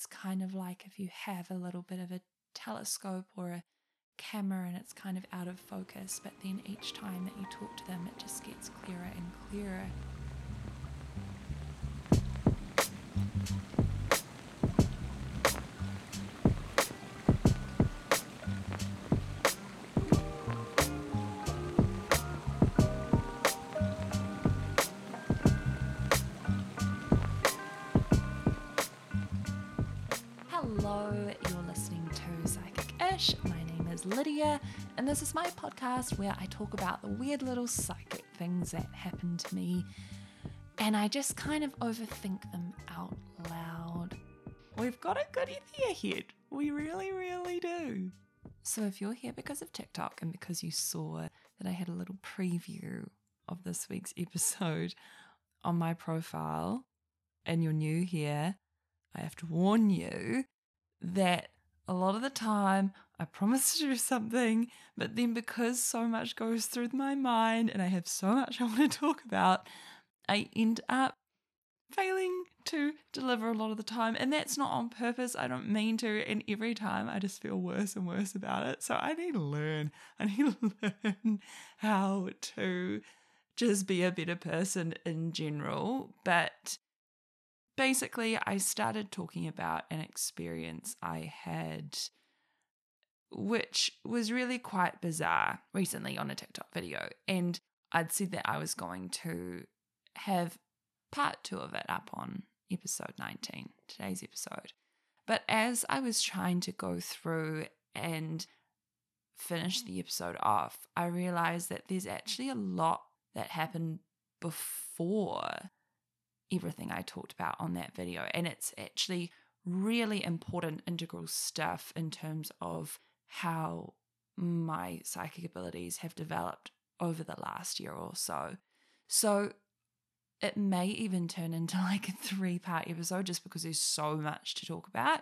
it's kind of like if you have a little bit of a telescope or a camera and it's kind of out of focus, but then each time that you talk to them, it just gets clearer and clearer. Lydia, and this is my podcast where I talk about the weird little psychic things that happen to me, and I just kind of overthink them out loud. We've got a goodie there ahead. We really, really do. So if you're here because of TikTok and because you saw that I had a little preview of this week's episode on my profile, and you're new here, I have to warn you that a lot of the time I promise to do something, but then because so much goes through my mind and I have so much I want to talk about, I end up failing to deliver a lot of the time. And that's not on purpose. I don't mean to. And every time I just feel worse and worse about it. So I need to learn. I need to learn how to just be a better person in general. But basically, I started talking about an experience I had, which was really quite bizarre recently on a TikTok video. And I'd said that I was going to have part two of it up on episode 19, today's episode. But as I was trying to go through and finish the episode off, I realized that there's actually a lot that happened before everything I talked about on that video. And it's actually really important, integral stuff in terms of how my psychic abilities have developed over the last year or so. So it may even turn into like a three part episode just because there's so much to talk about.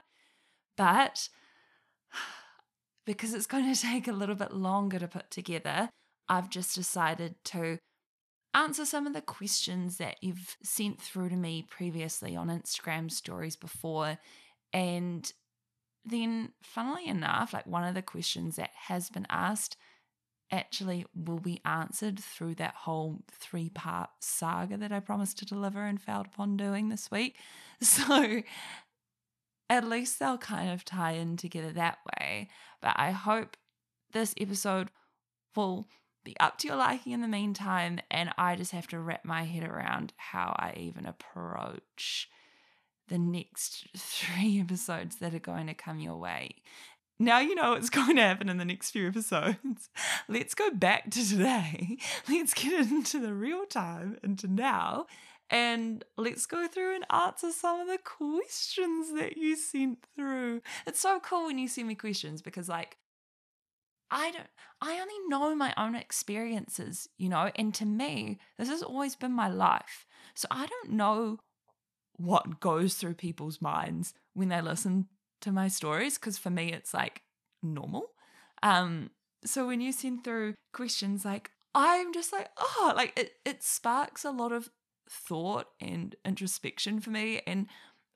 But because it's going to take a little bit longer to put together, I've just decided to answer some of the questions that you've sent through to me previously on Instagram stories before. And then, funnily enough, like one of the questions that has been asked actually will be answered through that whole three part saga that I promised to deliver and failed upon doing this week. So at least they'll kind of tie in together that way. But I hope this episode will up to your liking in the meantime. And I just have to wrap my head around how I even approach the next three episodes that are going to come your way. Now you know what's going to happen in the next few episodes. Let's go back to today. Let's get into the real time, into now, and let's go through and answer some of the questions that you sent through. It's so cool when you send me questions because, like, I don't, I only know my own experiences, you know, and to me, this has always been my life. So I don't know what goes through people's minds when they listen to my stories because for me, it's like normal. Um, so when you send through questions, like, I'm just like, oh, like it, it sparks a lot of thought and introspection for me. And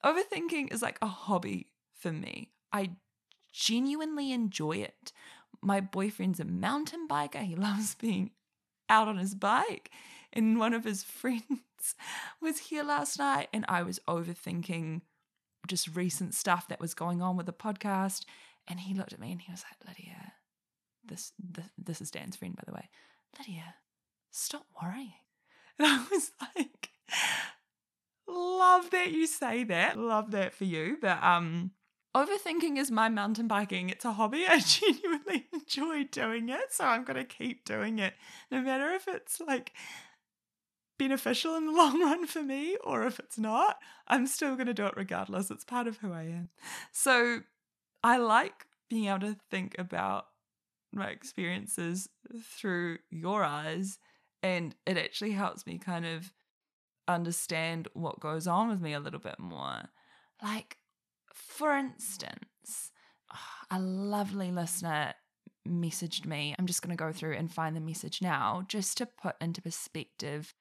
overthinking is like a hobby for me. I genuinely enjoy it my boyfriend's a mountain biker. He loves being out on his bike. And one of his friends was here last night, and I was overthinking just recent stuff that was going on with the podcast. And he looked at me and he was like, Lydia, this, this, this is Dan's friend, by the way. Lydia, stop worrying. And I was like, love that you say that. Love that for you. But um, Overthinking is my mountain biking. It's a hobby. I genuinely enjoy doing it. So I'm going to keep doing it, no matter if it's like beneficial in the long run for me or if it's not. I'm still going to do it regardless. It's part of who I am. So I like being able to think about my experiences through your eyes. And it actually helps me kind of understand what goes on with me a little bit more. Like, for instance, a lovely listener messaged me. I'm just going to go through and find the message now just to put into perspective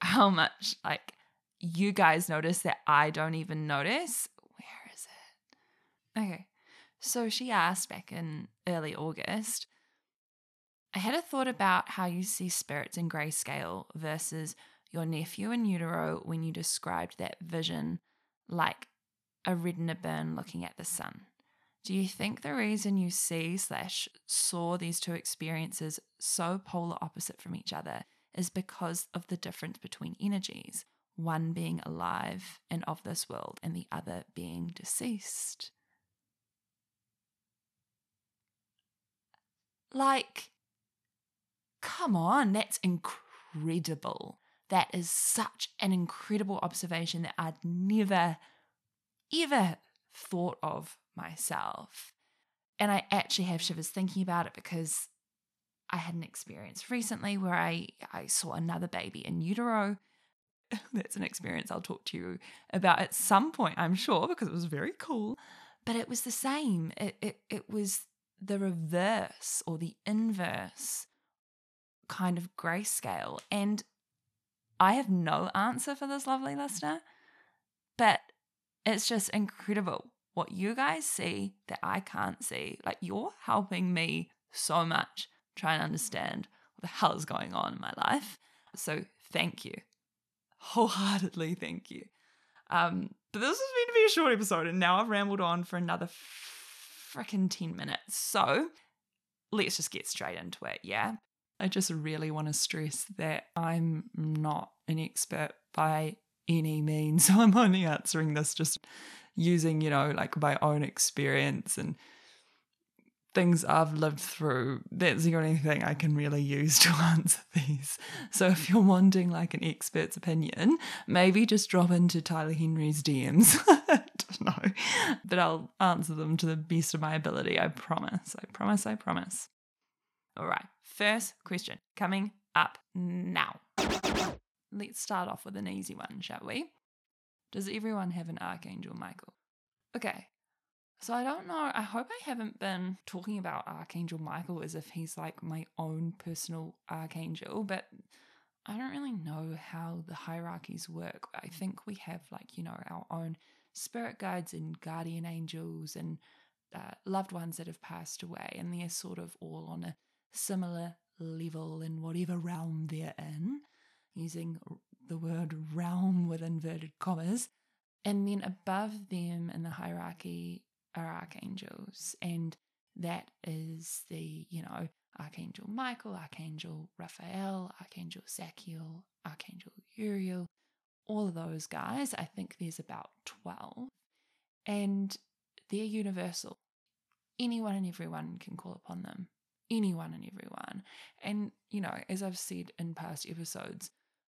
how much like you guys notice that I don't even notice. Where is it? Okay. So she asked back in early August I had a thought about how you see spirits in grayscale versus your nephew in utero when you described that vision like a retina burn looking at the sun. Do you think the reason you see slash saw these two experiences so polar opposite from each other is because of the difference between energies, one being alive and of this world, and the other being deceased? Like, come on, that's incredible. That is such an incredible observation that I'd never, ever thought of myself. And I actually have shivers thinking about it because I had an experience recently where I, I saw another baby in utero. That's an experience I'll talk to you about at some point, I'm sure, because it was very cool. But it was the same. It, it, it was the reverse or the inverse kind of grayscale. And I have no answer for this lovely listener, but it's just incredible what you guys see that I can't see. Like you're helping me so much try and understand what the hell is going on in my life. So thank you. Wholeheartedly thank you. Um, but this has been to be a short episode, and now I've rambled on for another freaking 10 minutes. So let's just get straight into it, yeah? I just really want to stress that I'm not an expert by any means. So I'm only answering this just using, you know, like my own experience and things I've lived through. That's the only thing I can really use to answer these. So if you're wanting like an expert's opinion, maybe just drop into Tyler Henry's DMs. I. But I'll answer them to the best of my ability. I promise. I promise. I promise. All right. First question coming up now. Let's start off with an easy one, shall we? Does everyone have an Archangel Michael? Okay, so I don't know. I hope I haven't been talking about Archangel Michael as if he's like my own personal archangel, but I don't really know how the hierarchies work. I think we have like, you know, our own spirit guides and guardian angels and uh, loved ones that have passed away, and they're sort of all on a similar level in whatever realm they're in, using the word realm with inverted commas. And then above them in the hierarchy are archangels. And that is the, you know, Archangel Michael, Archangel Raphael, Archangel Zachiel, Archangel Uriel, all of those guys. I think there's about 12. And they're universal. Anyone and everyone can call upon them. Anyone and everyone. And, you know, as I've said in past episodes,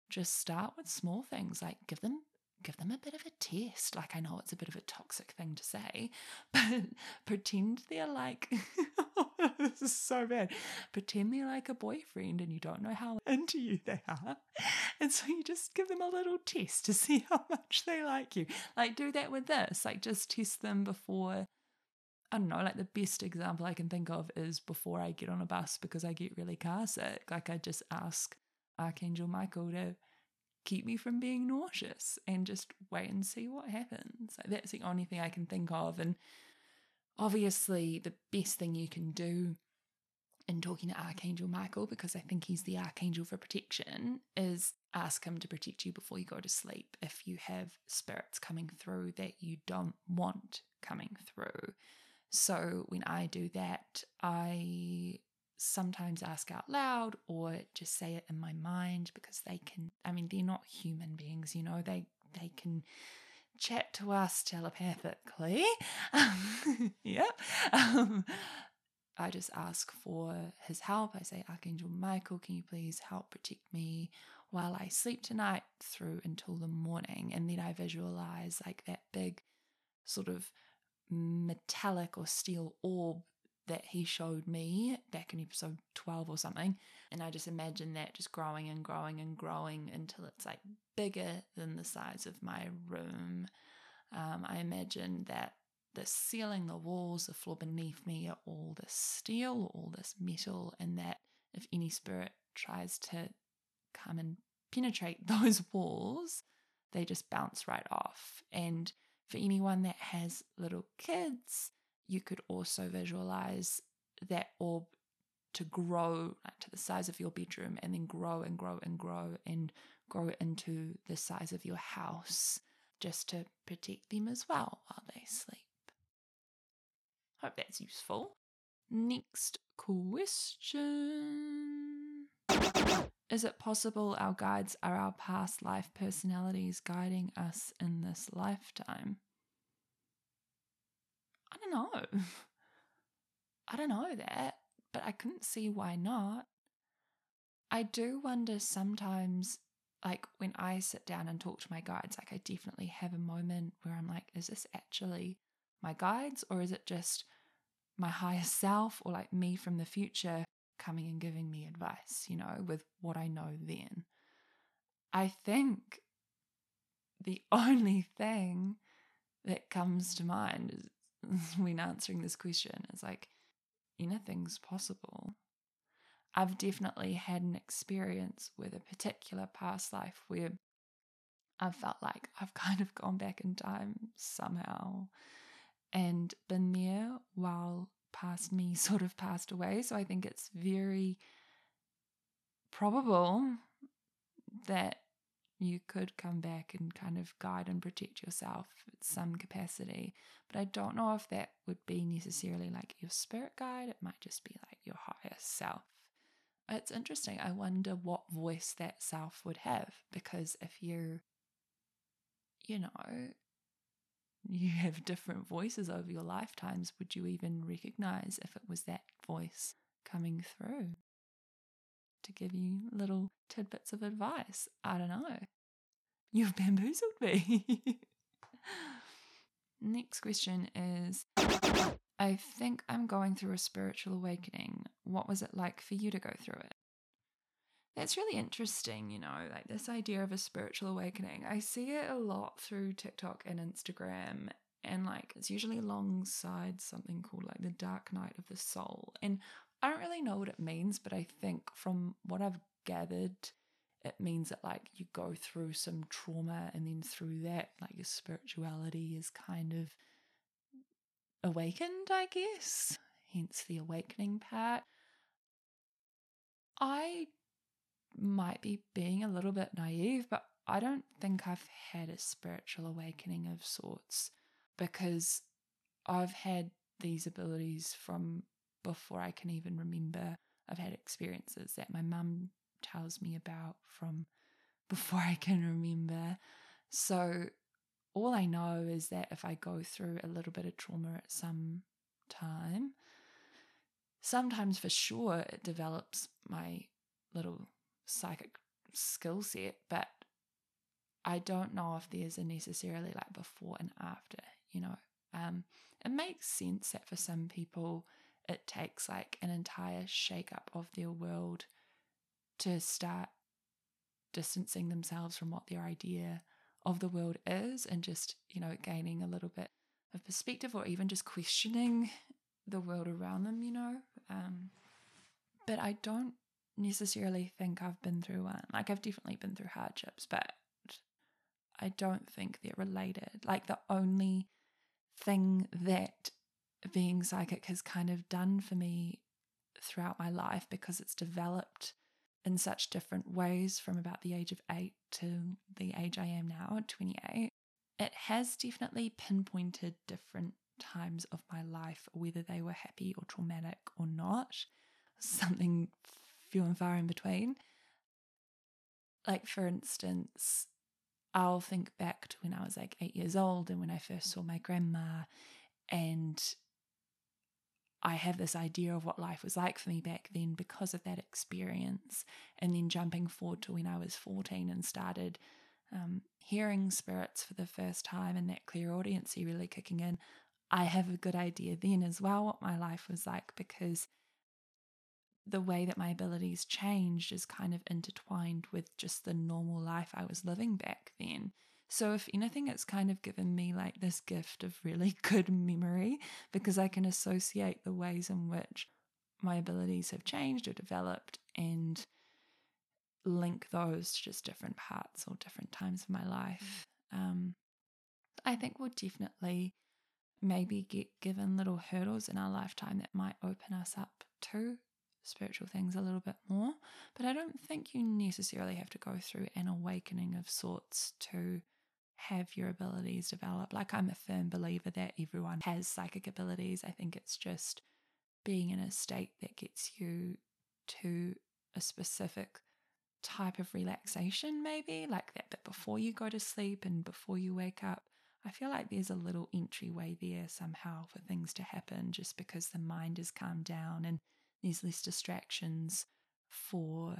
just start with small things like give them give them a bit of a test. Like I know it's a bit of a toxic thing to say, but pretend they're like this is so bad. Pretend they're like a boyfriend and you don't know how into you they are. And so you just give them a little test to see how much they like you. Like do that with this. Like just test them before I don't know, like the best example I can think of is before I get on a bus because I get really car sick. Like I just ask Archangel Michael to keep me from being nauseous and just wait and see what happens. Like that's the only thing I can think of. And obviously, the best thing you can do in talking to Archangel Michael, because I think he's the archangel for protection, is ask him to protect you before you go to sleep if you have spirits coming through that you don't want coming through. So when I do that, I sometimes ask out loud or just say it in my mind because they can I mean they're not human beings you know they they can chat to us telepathically. Yeah um, I just ask for his help. I say Archangel Michael can you please help protect me while I sleep tonight through until the morning? And then I visualize like that big sort of metallic or steel orb that he showed me back in episode 12 or something. And I just imagine that just growing and growing and growing until it's like bigger than the size of my room. Um, I imagine that the ceiling, the walls, the floor beneath me are all this steel, all this metal, and that if any spirit tries to come and penetrate those walls, they just bounce right off. And for anyone that has little kids, you could also visualize that orb to grow like, to the size of your bedroom and then grow and grow and grow and grow into the size of your house just to protect them as well while they sleep. Hope that's useful. Next question Is it possible our guides are our past life personalities guiding us in this lifetime? I don't know. I don't know that, but I couldn't see why not. I do wonder sometimes, like when I sit down and talk to my guides, like I definitely have a moment where I'm like, is this actually my guides or is it just my higher self or like me from the future coming and giving me advice, you know, with what I know then? I think the only thing that comes to mind when answering this question is like, anything's possible. I've definitely had an experience with a particular past life where I've felt like I've kind of gone back in time somehow and been there while past me sort of passed away. So I think it's very probable that you could come back and kind of guide and protect yourself at some capacity. But I don't know if that would be necessarily like your spirit guide. It might just be like your higher self. It's interesting. I wonder what voice that self would have because if you're, you know, you have different voices over your lifetimes, would you even recognize if it was that voice coming through? To give you little tidbits of advice. I don't know. You've bamboozled me. Next question is I think I'm going through a spiritual awakening. What was it like for you to go through it? That's really interesting, you know, like this idea of a spiritual awakening. I see it a lot through TikTok and Instagram, and like it's usually alongside something called like the dark night of the soul. And I don't really know what it means, but I think from what I've gathered, it means that like you go through some trauma and then through that, like your spirituality is kind of awakened, I guess. Hence the awakening part. I might be being a little bit naive, but I don't think I've had a spiritual awakening of sorts because I've had these abilities from before I can even remember. I've had experiences that my mum tells me about from before I can remember. So all I know is that if I go through a little bit of trauma at some time, sometimes for sure it develops my little psychic skill set, but I don't know if there's a necessarily like before and after, you know. Um, it makes sense that for some people it takes like an entire shake up of their world to start distancing themselves from what their idea of the world is and just, you know, gaining a little bit of perspective or even just questioning the world around them, you know. Um, but I don't necessarily think I've been through one. Like, I've definitely been through hardships, but I don't think they're related. Like, the only thing that being psychic has kind of done for me throughout my life because it's developed in such different ways from about the age of eight to the age I am now at 28. It has definitely pinpointed different times of my life, whether they were happy or traumatic or not, something few and far in between. Like, for instance, I'll think back to when I was like eight years old and when I first saw my grandma, and I have this idea of what life was like for me back then because of that experience. And then jumping forward to when I was 14 and started um, hearing spirits for the first time and that clear clairaudiency really kicking in, I have a good idea then as well what my life was like because the way that my abilities changed is kind of intertwined with just the normal life I was living back then. So, if anything, it's kind of given me like this gift of really good memory because I can associate the ways in which my abilities have changed or developed and link those to just different parts or different times of my life. Um, I think we'll definitely maybe get given little hurdles in our lifetime that might open us up to spiritual things a little bit more. But I don't think you necessarily have to go through an awakening of sorts to have your abilities develop. Like, I'm a firm believer that everyone has psychic abilities. I think it's just being in a state that gets you to a specific type of relaxation, maybe like that bit before you go to sleep and before you wake up. I feel like there's a little entryway there somehow for things to happen just because the mind is calmed down and there's less distractions for,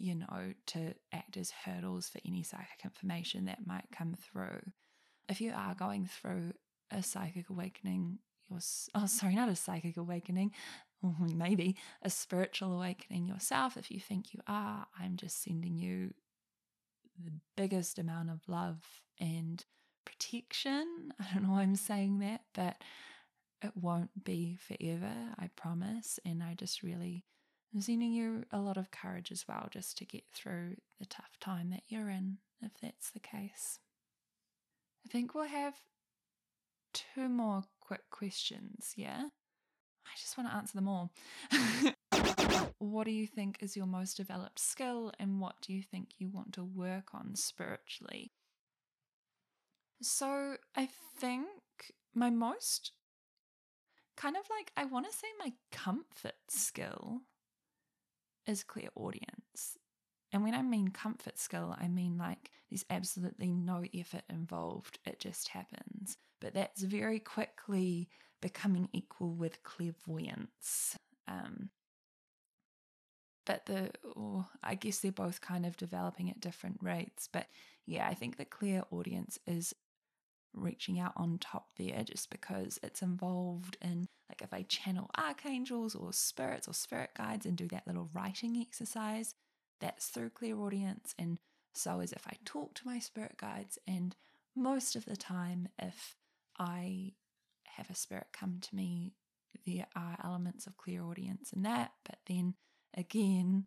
you know, to act as hurdles for any psychic information that might come through. If you are going through a psychic awakening, your, oh, sorry, not a psychic awakening, maybe a spiritual awakening yourself, if you think you are, I'm just sending you the biggest amount of love and protection. I don't know why I'm saying that, but it won't be forever, I promise. And I just really sending you a lot of courage as well, just to get through the tough time that you're in, if that's the case. I think we'll have two more quick questions, yeah? I just want to answer them all. what do you think is your most developed skill, and what do you think you want to work on spiritually? So, I think my most kind of like, I want to say my comfort skill is clairaudience. And when I mean comfort skill, I mean like there's absolutely no effort involved, it just happens. But that's very quickly becoming equal with clairvoyance. Um, but the, oh, I guess they're both kind of developing at different rates. But yeah, I think the clairaudience is reaching out on top there just because it's involved in like if I channel archangels or spirits or spirit guides and do that little writing exercise, that's through clairaudience. And so is if I talk to my spirit guides. And most of the time, if I have a spirit come to me, there are elements of clairaudience in that. But then again,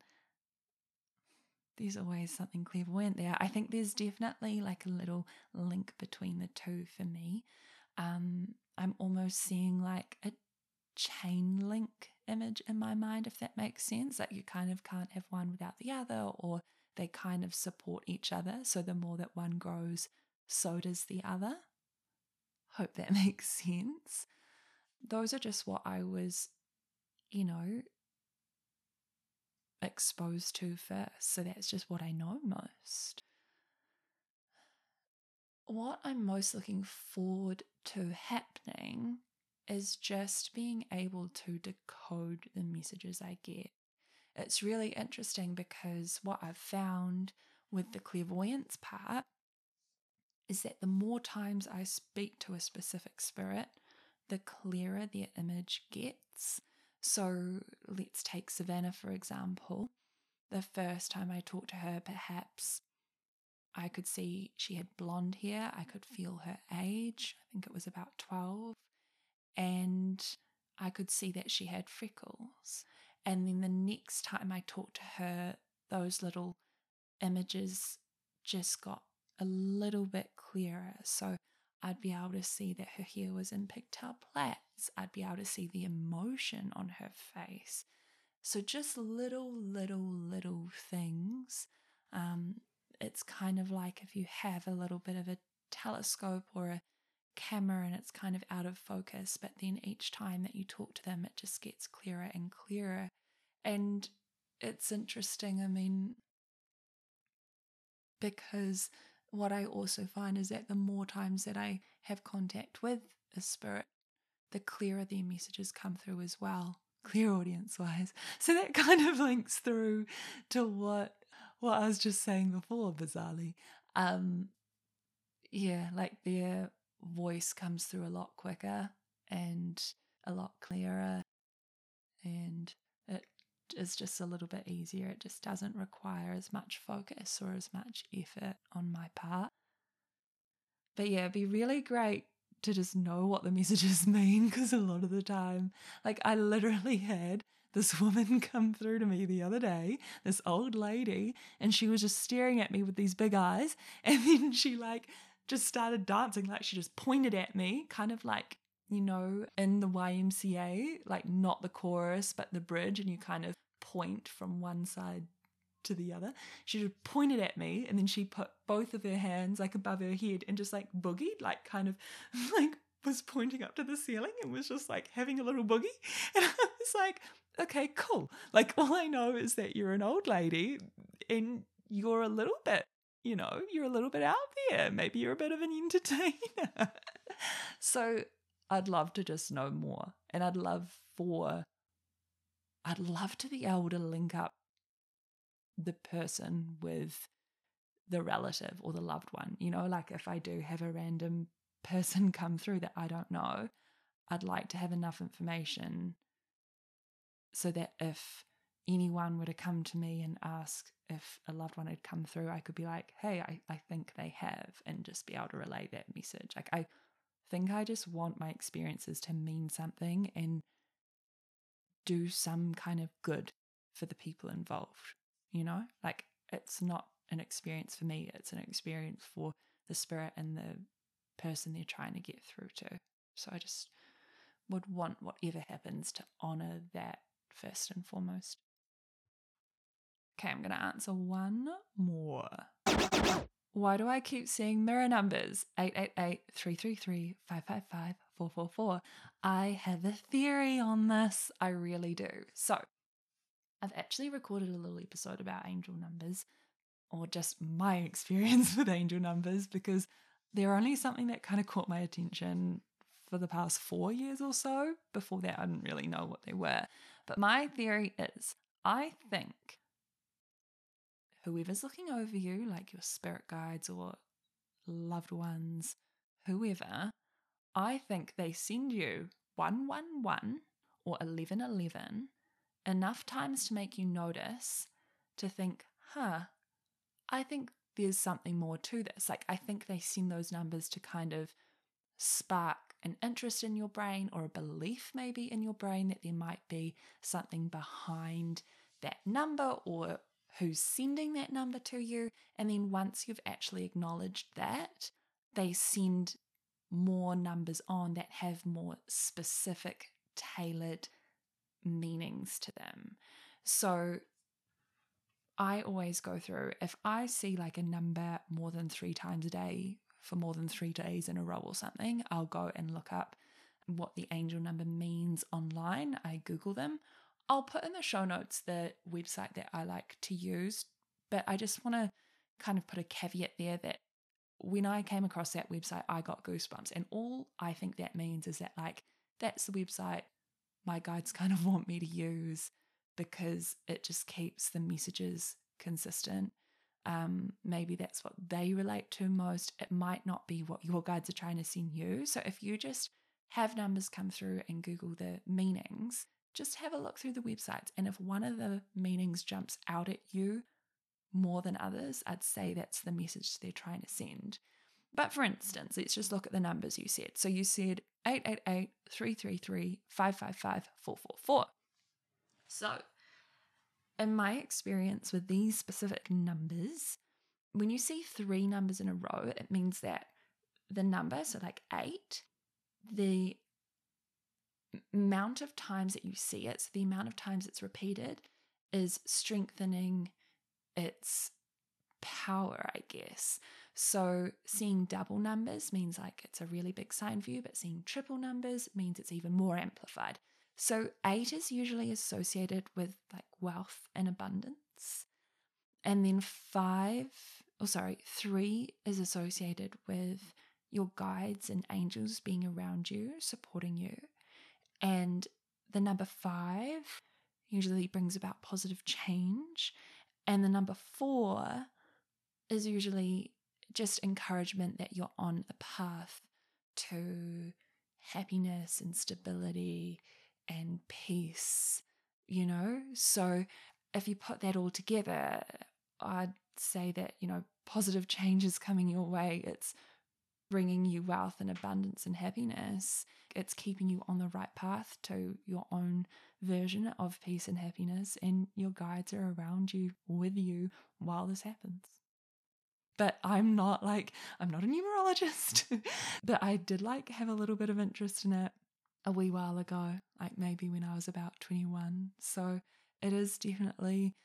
there's always something clairvoyant there. I think there's definitely like a little link between the two for me. Um, I'm almost seeing like a chain link image in my mind, if that makes sense. Like you kind of can't have one without the other, or they kind of support each other. So the more that one grows, so does the other. Hope that makes sense. Those are just what I was, you know, exposed to first. So that's just what I know most. What I'm most looking forward to happening is just being able to decode the messages I get. It's really interesting because what I've found with the clairvoyance part is that the more times I speak to a specific spirit, the clearer their image gets. So let's take Savannah, for example. The first time I talked to her, perhaps I could see she had blonde hair. I could mm-hmm. feel her age. I think it was about 12. And I could see that she had freckles. And then the next time I talked to her, those little images just got a little bit clearer. So I'd be able to see that her hair was in pigtail plaits. I'd be able to see the emotion on her face. So just little, little, little things. Um, it's kind of like if you have a little bit of a telescope or a camera and it's kind of out of focus, but then each time that you talk to them, it just gets clearer and clearer. And it's interesting. I mean, because what I also find is that the more times that I have contact with a spirit, the clearer their messages come through as well, clairaudience wise. So that kind of links through to what what I was just saying before, bizarrely. Um, yeah, like their voice comes through a lot quicker and a lot clearer, and it is just a little bit easier. It just doesn't require as much focus or as much effort on my part. But yeah, it'd be really great to just know what the messages mean because a lot of the time, like I literally had this woman come through to me the other day, this old lady, and she was just staring at me with these big eyes. And then she like just started dancing, like she just pointed at me, kind of like you know, in the YMCA, like not the chorus, but the bridge, and you kind of point from one side to the other. She just pointed at me and then she put both of her hands like above her head and just like boogied, like kind of like was pointing up to the ceiling and was just like having a little boogie. And I was like, okay, cool. Like all I know is that you're an old lady and you're a little bit, you know, you're a little bit out there. Maybe you're a bit of an entertainer. so I'd love to just know more. And I'd love for, I'd love to be able to link up the person with the relative or the loved one. You know, like if I do have a random person come through that I don't know, I'd like to have enough information so that if anyone were to come to me and ask if a loved one had come through, I could be like, hey, I, I think they have, and just be able to relay that message. Like, I think I just want my experiences to mean something and do some kind of good for the people involved, you know? Like, it's not an experience for me, it's an experience for the spirit and the person they're trying to get through to. So I just would want whatever happens to honor that first and foremost. Okay, I'm going to answer one more. Why do I keep seeing mirror numbers 888 333 555 444? I have a theory on this. I really do. So, I've actually recorded a little episode about angel numbers, or just my experience with angel numbers, because they're only something that kind of caught my attention for the past four years or so. Before that, I didn't really know what they were. But my theory is I think whoever's looking over you, like your spirit guides or loved ones, whoever, I think they send you 111 or 1111 enough times to make you notice to think, huh, I think there's something more to this. Like, I think they send those numbers to kind of spark an interest in your brain or a belief maybe in your brain that there might be something behind that number or who's sending that number to you. And then once you've actually acknowledged that, they send more numbers on that have more specific, tailored meanings to them. So I always go through, if I see like a number more than three times a day for more than three days in a row or something, I'll go and look up what the angel number means online. I Google them. I'll put in the show notes the website that I like to use, but I just want to kind of put a caveat there that when I came across that website, I got goosebumps. And all I think that means is that, like, that's the website my guides kind of want me to use because it just keeps the messages consistent. Um, maybe that's what they relate to most. It might not be what your guides are trying to send you. So if you just have numbers come through and Google the meanings, just have a look through the websites. And if one of the meanings jumps out at you more than others, I'd say that's the message they're trying to send. But for instance, let's just look at the numbers you said. So you said 888 333 555 444. So, in my experience with these specific numbers, when you see three numbers in a row, it means that the number, so like eight, the amount of times that you see it, so the amount of times it's repeated, is strengthening its power, I guess. So seeing double numbers means like it's a really big sign for you, but seeing triple numbers means it's even more amplified. So eight is usually associated with like wealth and abundance. And then five, oh sorry, three is associated with your guides and angels being around you, supporting you. And the number five usually brings about positive change. And the number four is usually just encouragement that you're on a path to happiness and stability and peace, you know? So if you put that all together, I'd say that, you know, positive change is coming your way. It's bringing you wealth and abundance and happiness. It's keeping you on the right path to your own version of peace and happiness, and your guides are around you, with you while this happens. But I'm not like, I'm not a numerologist. but I did like have a little bit of interest in it a wee while ago, like maybe when I was about 21. So it is definitely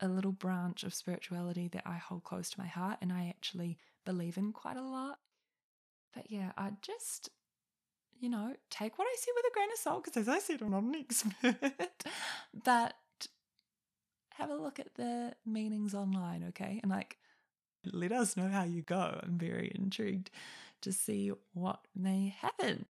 a little branch of spirituality that I hold close to my heart and I actually believe in quite a lot. But yeah, I just, you know, take what I see with a grain of salt because as I said, I'm not an expert. but have a look at the meanings online, okay? And like, let us know how you go. I'm very intrigued to see what may happen.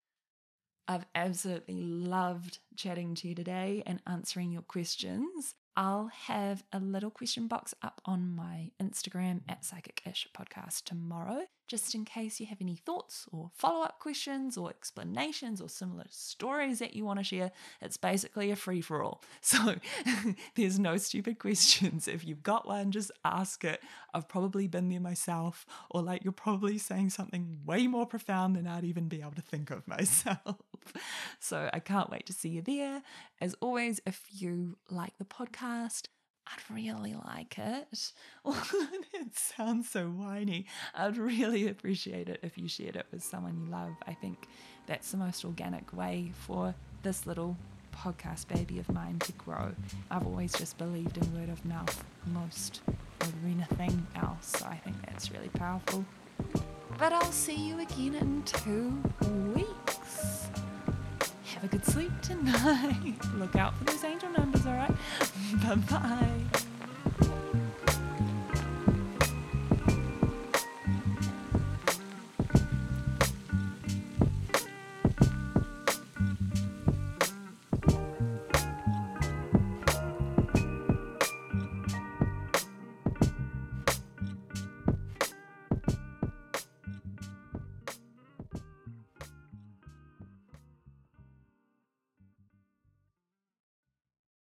I've absolutely loved chatting to you today and answering your questions. I'll have a little question box up on my Instagram at Psychic Ish Podcast tomorrow, just in case you have any thoughts or follow up questions or explanations or similar stories that you want to share. It's basically a free for all. So there's no stupid questions. If you've got one, just ask it. I've probably been there myself, or like you're probably saying something way more profound than I'd even be able to think of myself. So I can't wait to see you there. As always, if you like the podcast, I'd really like it. it sounds so whiny. I'd really appreciate it if you shared it with someone you love. I think that's the most organic way for this little podcast baby of mine to grow. I've always just believed in word of mouth most over anything else, so I think that's really powerful. But I'll see you again in two weeks. Have a good sleep tonight. Look out for those angel numbers, alright? bye bye.